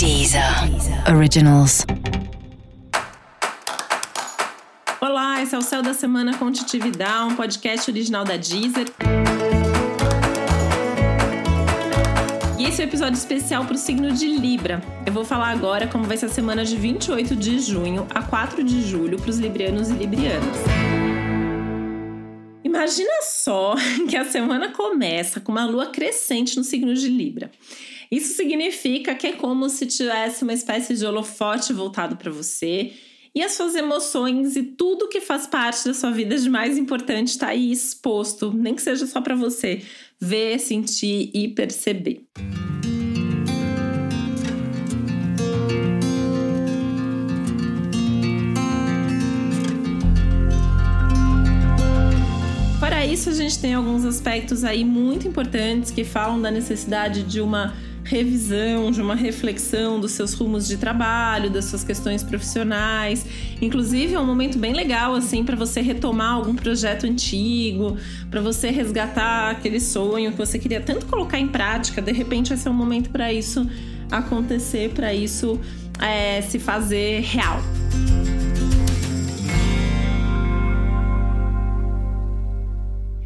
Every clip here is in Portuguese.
Deezer Originals. Olá, esse é o Céu da Semana com Titividade, um podcast original da Deezer. E esse é o um episódio especial para o signo de Libra. Eu vou falar agora como vai ser a semana de 28 de junho a 4 de julho para os librianos e librianas. Imagina só que a semana começa com uma lua crescente no signo de Libra. Isso significa que é como se tivesse uma espécie de holofote voltado para você e as suas emoções e tudo que faz parte da sua vida de mais importante está aí exposto, nem que seja só para você ver, sentir e perceber. Para isso, a gente tem alguns aspectos aí muito importantes que falam da necessidade de uma revisão, de uma reflexão dos seus rumos de trabalho, das suas questões profissionais. Inclusive, é um momento bem legal assim para você retomar algum projeto antigo, para você resgatar aquele sonho que você queria tanto colocar em prática. De repente, vai ser um momento para isso acontecer, para isso é, se fazer real.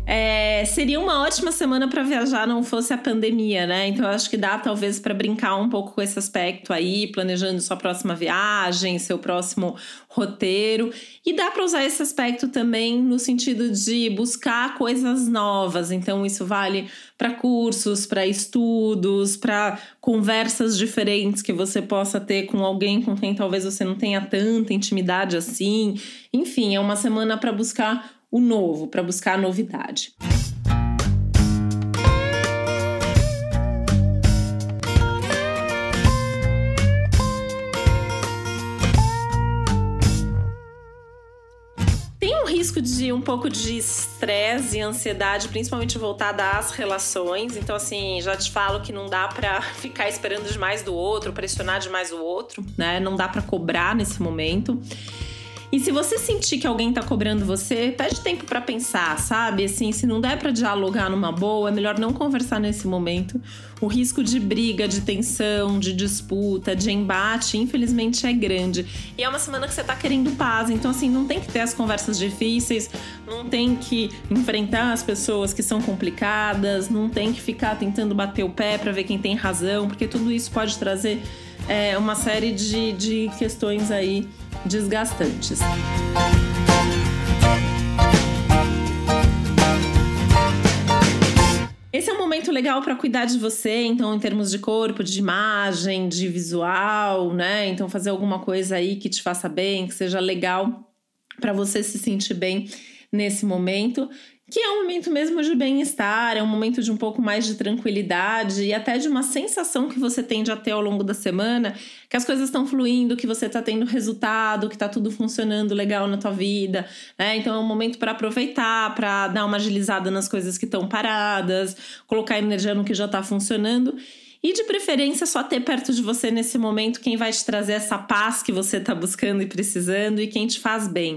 É, seria uma ótima semana para viajar, não fosse a pandemia, né? Então, acho que dá talvez para brincar um pouco com esse aspecto aí, planejando sua próxima viagem, seu próximo roteiro. E dá para usar esse aspecto também no sentido de buscar coisas novas. Então, isso vale para cursos, para estudos, para conversas diferentes que você possa ter com alguém com quem talvez você não tenha tanta intimidade assim. Enfim, é uma semana para buscar o novo, para buscar a novidade. Risco de um pouco de estresse e ansiedade, principalmente voltada às relações. Então, assim, já te falo que não dá para ficar esperando demais do outro, pressionar demais o outro, né? Não dá para cobrar nesse momento. E se você sentir que alguém tá cobrando você, pede tempo para pensar, sabe? Assim, se não der para dialogar numa boa, é melhor não conversar nesse momento. O risco de briga, de tensão, de disputa, de embate, infelizmente é grande. E é uma semana que você tá querendo paz, então assim, não tem que ter as conversas difíceis, não tem que enfrentar as pessoas que são complicadas, não tem que ficar tentando bater o pé para ver quem tem razão, porque tudo isso pode trazer é, uma série de, de questões aí desgastantes. Esse é um momento legal para cuidar de você, então, em termos de corpo, de imagem, de visual, né? Então, fazer alguma coisa aí que te faça bem, que seja legal para você se sentir bem nesse momento que é um momento mesmo de bem-estar, é um momento de um pouco mais de tranquilidade e até de uma sensação que você tende a ter ao longo da semana, que as coisas estão fluindo, que você está tendo resultado, que está tudo funcionando legal na tua vida, né? Então é um momento para aproveitar, para dar uma agilizada nas coisas que estão paradas, colocar energia no que já está funcionando. E de preferência, só ter perto de você nesse momento quem vai te trazer essa paz que você está buscando e precisando e quem te faz bem.